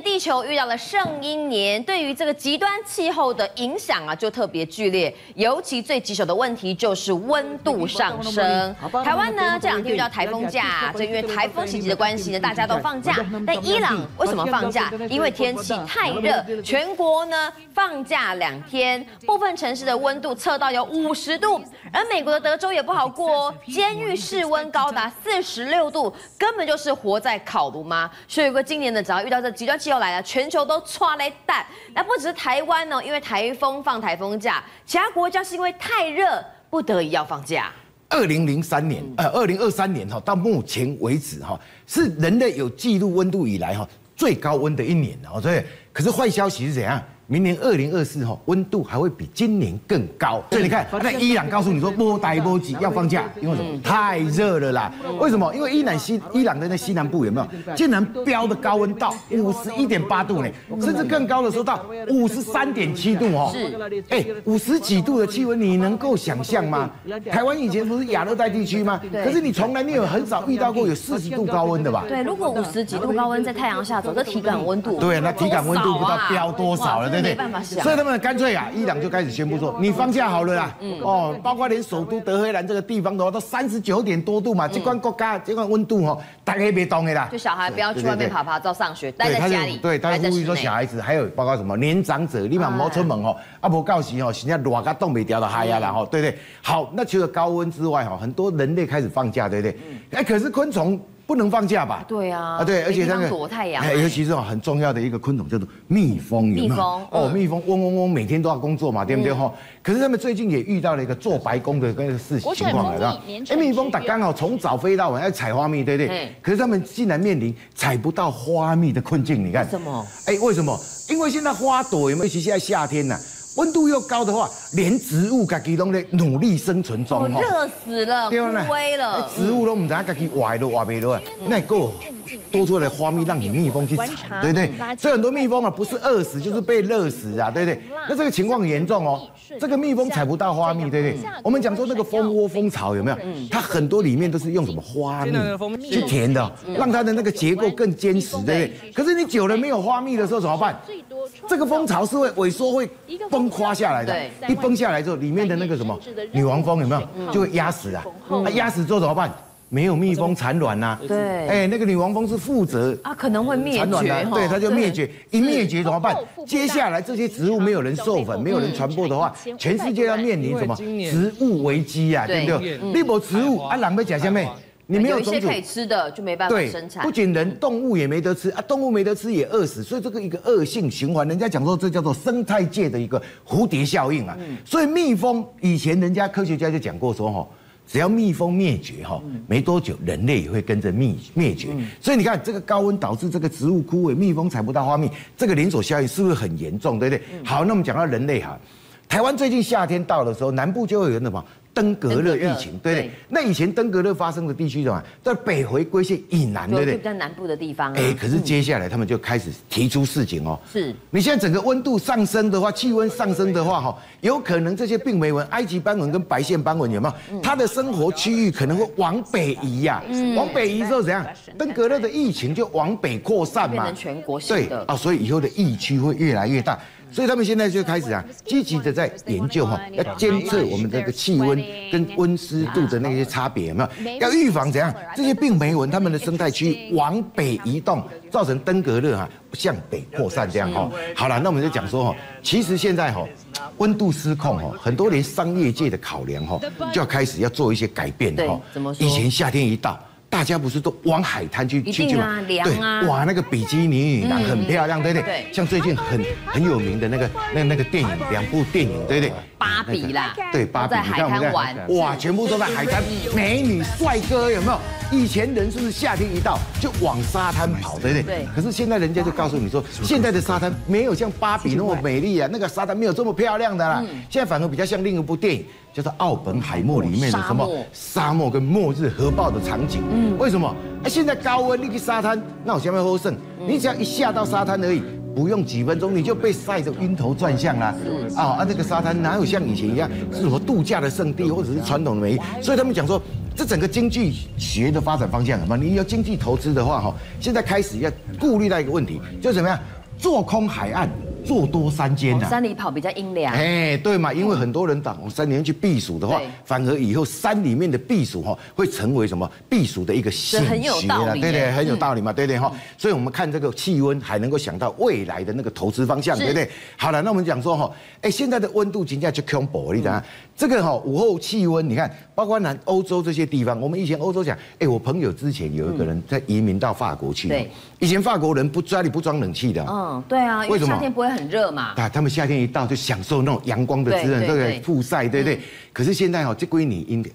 地球遇到了圣婴年，对于这个极端气候的影响啊，就特别剧烈。尤其最棘手的问题就是温度上升。台湾呢这两天遇到台风假，正因为台风袭击的关系呢，大家都放假。但伊朗为什么放假？因为天气太热，全国呢放假两天，部分城市的温度测到有五十度。而美国的德州也不好过哦，监狱室温高达四十六度，根本就是活在烤炉吗？所以如果今年呢，只要遇到这极端气候来了，全球都抓咧等。那不只是台湾呢，因为台风放台风假，其他国家是因为太热，不得已要放假。二零零三年，呃，二零二三年哈，到目前为止哈，是人类有记录温度以来哈最高温的一年哦。所以，可是坏消息是怎样？明年二零二四哈，温度还会比今年更高，所以你看，那伊朗告诉你说波呆波急要放假，因为什么？太热了啦。为什么？因为伊朗西伊朗的那西南部有没有竟然飙的高温到五十一点八度呢？甚至更高的时候到五十三点七度哦。是，哎，五十几度的气温，你能够想象吗？台湾以前不是亚热带地区吗？可是你从来没有很少遇到过有四十度高温的吧？对，如果五十几度高温在太阳下走，这体感温度对，那体感温度不知道飙多少了，对。没办法想，所以他们干脆啊，伊朗就开始宣布说，你放假好了啦。嗯，哦，包括连首都德黑兰这个地方的话，都三十九点多度嘛，这关国家这关温度哦，大家别动的啦。就小孩不要去外面爬爬照上学，待在家里。对，他呼吁说小孩子，还有包括什么年长者，立马莫出门哦，啊不告急哦，现在热个冻没掉的嗨呀然后，对不对？好，那除了高温之外哈，很多人类开始放假，对不对？哎，可是昆虫。不能放假吧？对啊，啊对，而且那个躲太阳，尤其是很重要的一个昆虫叫做蜜蜂，蜜蜂哦，蜜蜂嗡嗡嗡，每天都要工作嘛，对不对哈？可是他们最近也遇到了一个做白工的那个事情情况了，哎，蜜蜂它刚好从早飞到晚要采花蜜，对不对？可是他们竟然面临采不到花蜜的困境，你看？为什么？哎，为什么？因为现在花朵有没有？其实现在夏天呐。温度又高的话，连植物家己都在努力生存中，热死了，枯萎了。植物都不知道自己活都活不了，那够多出来的花蜜让你蜜蜂去采，对不对？所以很多蜜蜂啊，不是饿死就是被热死啊，对不对？那这个情况很严重哦。这个蜜蜂采不到花蜜，对不对？我们讲说那个蜂窝蜂巢有没有？它很多里面都是用什么花蜜去填的，让它的那个结构更坚实，对不对？可是你久了没有花蜜的时候怎么办？这个蜂巢是会萎缩，会崩垮下来的。一崩下来之后，里面的那个什么女王蜂有没有？就会压死啊！啊，压死之后怎么办？没有蜜蜂产卵呐。对。哎，那个女王蜂是负责啊，可能会灭绝。对，它就灭绝。一灭绝怎么办？接下来这些植物没有人授粉，没有人传播的话，全世界要面临什么植物危机呀？对不对？那波植物啊，人要吃什么？你没有种子可以吃的，就没办法生产。不仅人，动物也没得吃啊，动物没得吃也饿死，所以这个一个恶性循环。人家讲说这叫做生态界的一个蝴蝶效应啊。所以蜜蜂以前人家科学家就讲过说哈，只要蜜蜂灭绝哈，没多久人类也会跟着灭灭绝。所以你看这个高温导致这个植物枯萎，蜜蜂采不到花蜜，这个连锁效应是不是很严重？对不对？好，那我们讲到人类哈，台湾最近夏天到的时候，南部就会有什么？登革热疫情，对不对？那以前登革热发生的地区的话，在北回归线以南，对不对？在南部的地方。哎，可是接下来他们就开始提出事情哦。是。你现在整个温度上升的话，气温上升的话，哈，有可能这些病媒蚊、埃及斑蚊跟白线斑蚊有没有？它的生活区域可能会往北移呀。嗯。往北移之后怎样？登革热的疫情就往北扩散嘛。变成全国性的。对啊，所以以后的疫区会越来越大。所以他们现在就开始啊，积极的在研究哈，要监测我们这个气温跟温湿度的那些差别有没有？要预防怎样？这些病媒蚊它们的生态区往北移动，造成登革热哈向北扩散这样哈。好了，那我们就讲说哈，其实现在哈温度失控哈，很多连商业界的考量哈，就要开始要做一些改变哈。以前夏天一到。大家不是都往海滩去去去吗？对，哇，那个比基尼女郎很漂亮，对不对？像最近很很有名的那个那那个电影，两部电影，对不对？芭比啦，对，芭比，你看我们在哇，全部都在海滩，美女帅哥有没有？以前人是不是夏天一到就往沙滩跑，对不对？对。可是现在人家就告诉你说，现在的沙滩没有像芭比那么美丽啊，那个沙滩没有这么漂亮的啦。现在反而比较像另一部电影，叫做《奥本海默》里面的什么沙漠跟末日核爆的场景。嗯。为什么？哎，现在高温，你去沙滩，那我下面喝剩，你只要一下到沙滩而已，不用几分钟你就被晒得晕头转向了。啊啊，那个沙滩哪有像以前一样是什么度假的圣地或者是传统的美丽？所以他们讲说。这整个经济学的发展方向，什么？你要经济投资的话，哈，现在开始要顾虑到一个问题，就是怎么样？做空海岸。做多山间呐，山里跑比较阴凉。哎，对嘛，因为很多人到山里面去避暑的话，反而以后山里面的避暑哈，会成为什么？避暑的一个兴趣，很有道理，对对，很有道理嘛，对对？哈。所以我们看这个气温，还能够想到未来的那个投资方向，对不对？好了，那我们讲说哈，哎，现在的温度今天就恐怖，你讲这个哈午后气温，你看，包括南欧洲这些地方，我们以前欧洲讲，哎，我朋友之前有一个人在移民到法国去，对，以前法国人不家里不装冷气的，嗯，对啊，为什么？夏天不会很热嘛？他们夏天一到就享受那种阳光的滋润，这个曝晒，对不对？可是现在哦，这归你应该。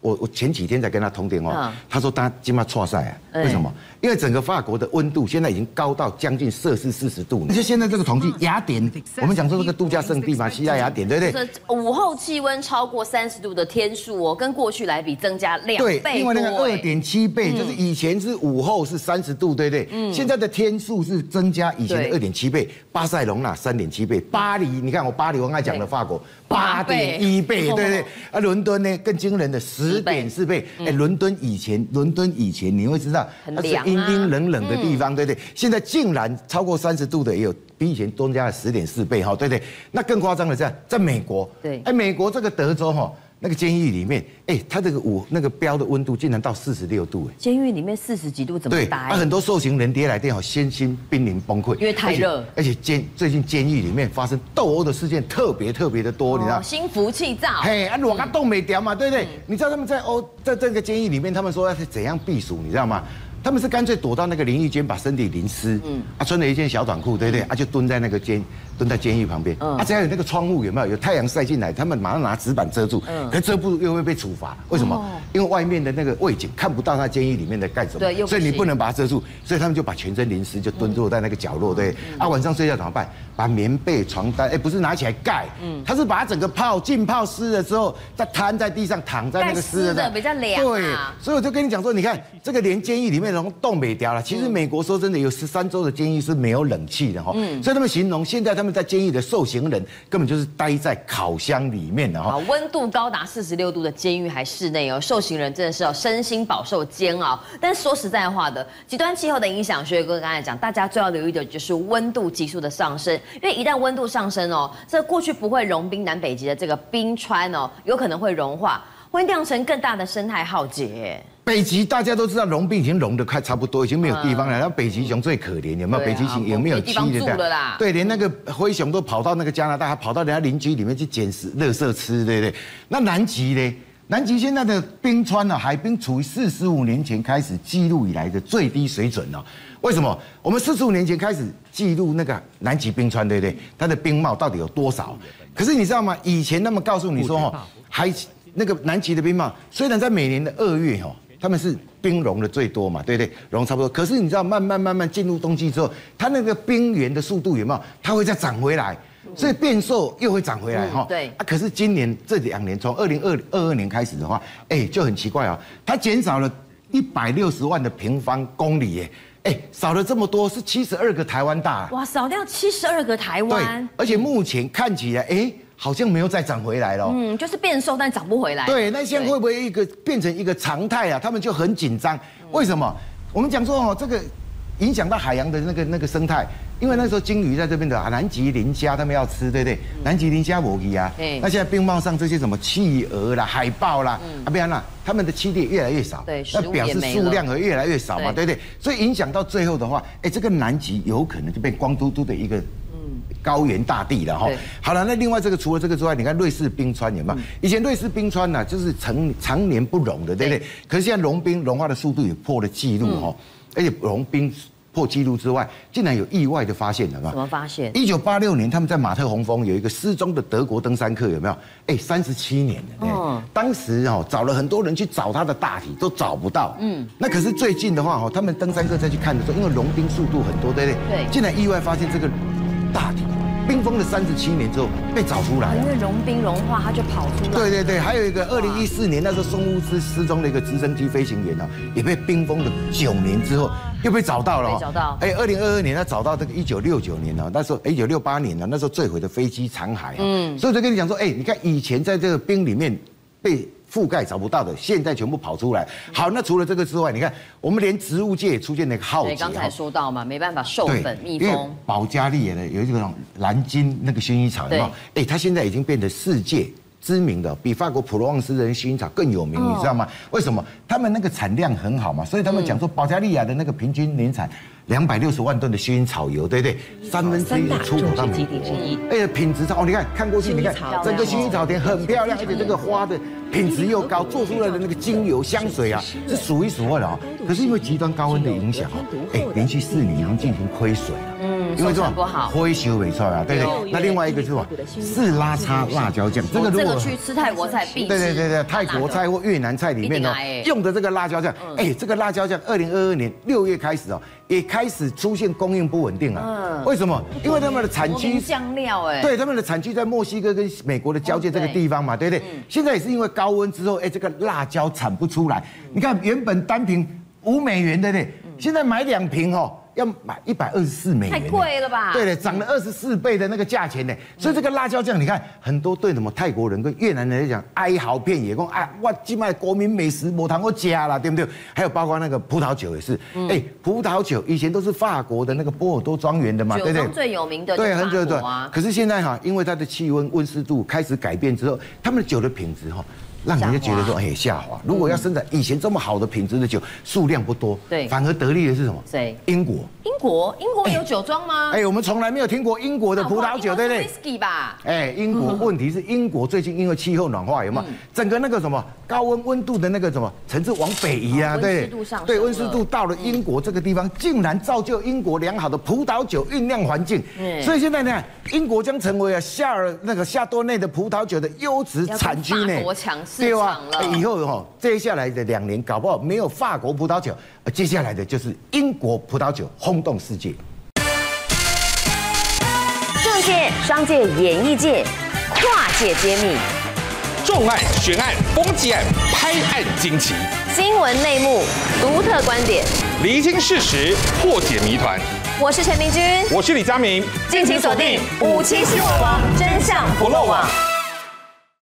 我我前几天才跟他通电话，他说他今晚错赛啊？为什么？因为整个法国的温度现在已经高到将近摄氏四十度。而且现在这个统计，雅典，我们讲说这个度假胜地嘛，希腊雅典，对不对？午后气温超过三十度的天数哦，跟过去来比增加两倍。对，因为那个二点七倍，就是以前是午后是三十度，对不对？嗯。现在的天数是增加以前的二点七倍。巴塞隆纳三点七倍，巴黎，你看我巴黎我刚才讲的法国八点一倍，对不对？啊，伦敦呢更惊人的十。点四倍，哎，伦敦以前，伦敦以前你会知道，它是阴阴冷冷的地方，对不对？现在竟然超过三十度的也有，比以前增加了十点四倍，哈，对不对？那更夸张的是，在美国，对，哎，美国这个德州，哈。那个监狱里面，哎，他这个五那个标的温度竟然到四十六度，哎，监狱里面四十几度怎么打？对，很多受刑人跌来电好，身心濒临崩溃，因为太热。而且监最近监狱里面发生斗殴的事件特别特别的多，你知道？心浮气躁。嘿，啊，热到冻没掉嘛，对不对？你知道他们在欧在这个监狱里面，他们说要是怎样避暑，你知道吗？他们是干脆躲到那个淋浴间，把身体淋湿，嗯，啊，穿了一件小短裤，对不对？啊，就蹲在那个监，蹲在监狱旁边，嗯，啊，只要有那个窗户有没有？有太阳晒进来，他们马上拿纸板遮住，嗯，可遮不住又会被处罚，为什么？哦、因为外面的那个卫警看不到他监狱里面的干什么，对，所以你不能把它遮住，所以他们就把全身淋湿，就蹲坐在那个角落，对，嗯、啊，晚上睡觉怎么办？把棉被、床单，哎，不是拿起来盖，嗯，他是把它整个泡浸泡湿了之后，再摊在地上，躺在那个湿的，比较凉，对，所以我就跟你讲说，你看这个连监狱里面都冻没掉了。其实美国说真的，有十三州的监狱是没有冷气的哈，嗯，所以他们形容现在他们在监狱的受刑人根本就是待在烤箱里面的哈，温度高达四十六度的监狱还室内哦，受刑人真的是要身心饱受煎熬。但说实在话的，极端气候的影响，学哥刚才讲，大家最要留意的就是温度急速的上升。因为一旦温度上升哦，这过去不会融冰南北极的这个冰川哦，有可能会融化，会酿成更大的生态浩劫。北极大家都知道融冰已经融得快差不多，已经没有地方了。然后北极熊最可怜，有没有？北极熊有没有栖的？啦。对，连那个灰熊都跑到那个加拿大，还跑到人家邻居里面去捡食、垃圾吃，对不对？那南极呢？南极现在的冰川呢？海冰处于四十五年前开始记录以来的最低水准了。为什么？我们四十五年前开始记录那个南极冰川，对不对？它的冰帽到底有多少？可是你知道吗？以前那么告诉你说，哦，还那个南极的冰帽，虽然在每年的二月，哈，他们是冰融的最多嘛，对不对？融差不多。可是你知道，慢慢慢慢进入冬季之后，它那个冰原的速度有没有？它会再涨回来，所以变瘦又会涨回来，哈。对。啊，可是今年这两年，从二零二二二年开始的话，哎，就很奇怪啊，它减少了一百六十万的平方公里，耶。哎，少了这么多，是七十二个台湾大。哇，少掉七十二个台湾。对，而且目前看起来，哎，好像没有再涨回来了。嗯，就是变瘦，但涨不回来。对，那现在会不会一个变成一个常态啊？他们就很紧张。为什么？我们讲说哦，这个影响到海洋的那个那个生态。因为那时候鲸鱼在这边的南极磷虾，他们要吃，对不对？南极磷虾我鱼啊，那现在冰帽上这些什么企鹅啦、海豹啦，啊，不然呢，他们的栖地越来越少，对，那表示数量会越来越少嘛，对不对？所以影响到最后的话，哎，这个南极有可能就变光秃秃的一个高原大地了哈。好了，那另外这个除了这个之外，你看瑞士冰川有没有？以前瑞士冰川呢，就是常常年不融的，对不对？可是现在融冰融化的速度也破了纪录哈，而且融冰。破纪录之外，竟然有意外的发现，有没有？怎么发现？一九八六年，他们在马特洪峰有一个失踪的德国登山客，有没有？哎，三十七年了。哦。当时哦，找了很多人去找他的大体，都找不到。嗯。那可是最近的话哦，他们登山客再去看的时候，因为融冰速度很多，对不对？对。竟然意外发现这个大体。冰封了三十七年之后被找出来，因为融冰融化，它就跑出来。对对对，还有一个二零一四年那时候松乌兹失踪的一个直升机飞行员呢，也被冰封了九年之后又被找到了。找到。哎，二零二二年他找到这个一九六九年呢，那时候一九六八年呢，那时候坠毁的飞机残骸。嗯。所以就跟你讲说，哎，你看以前在这个冰里面被覆盖找不到的，现在全部跑出来。好，那除了这个之外，你看我们连植物界也出现那个浩劫。刚才说到嘛，没办法授粉蜜蜂。保加利亚的有一种蓝金那个薰衣草，有没有？哎，它现在已经变成世界知名的，比法国普罗旺斯的薰衣草更有名，你知道吗？为什么？他们那个产量很好嘛，所以他们讲说保加利亚的那个平均年产。两百六十万吨的薰衣草油，对不对？三分之一出口到美国，而且品质超。你看看过去，你看整个薰衣草田很漂亮，而且这个花的品质又高，做出来的那个精油香水啊，是数一数二的哦。可是因为极端高温的影响哦，哎，连续四年已经进行亏损了。嗯，因为这种灰修没错啊，对不对？那另外一个是什么？是拉差辣椒酱。这个如果去吃泰国菜必，对对对对，泰国菜或越南菜里面呢，用的这个辣椒酱，哎，这个辣椒酱，二零二二年六月开始哦。也开始出现供应不稳定了。嗯，为什么？因为他们的产区酱料，哎，对，他们的产区在墨西哥跟美国的交界这个地方嘛，对不对？现在也是因为高温之后，哎，这个辣椒产不出来。你看，原本单瓶五美元的，对，现在买两瓶哦。要买一百二十四美元，太贵了吧？对的，涨了二十四倍的那个价钱呢。所以这个辣椒酱，你看很多对什么泰国人跟越南人来讲哀嚎遍野，说啊，我今卖国民美食没谈我家了，对不对？还有包括那个葡萄酒也是，哎，葡萄酒以前都是法国的那个波尔多庄园的嘛，对不对？最有名的对，很久对。可是现在哈，因为它的气温温湿度开始改变之后，他们的酒的品质哈。让人家觉得说，哎，下滑。如果要生产以前这么好的品质的酒，数量不多，对，反而得利的是什么？谁？英国。英国，英国有酒庄吗？哎，我们从来没有听过英国的葡萄酒，对不对？Whisky 吧。哎，英国 问题是英国最近因为气候暖化，有没有？整个那个什么高温温度的那个什么层次往北移啊？对，温湿度上。对，温湿度到了英国这个地方，竟然造就英国良好的葡萄酒酝酿环境。嗯。所以现在呢，英国将成为啊夏尔那个夏多内的葡萄酒的优质产区呢。多强市场了。以后哈，接下来的两年搞不好没有法国葡萄酒，而接下来的就是英国葡萄酒轰动世界。政界、商界、演艺界，跨界揭秘，重案、悬案、攻击案、拍案惊奇，新闻内幕、独特观点，厘清事实，破解谜团。我是陈明君，我是李佳明，敬请锁定《五七新闻网》，真相不漏网。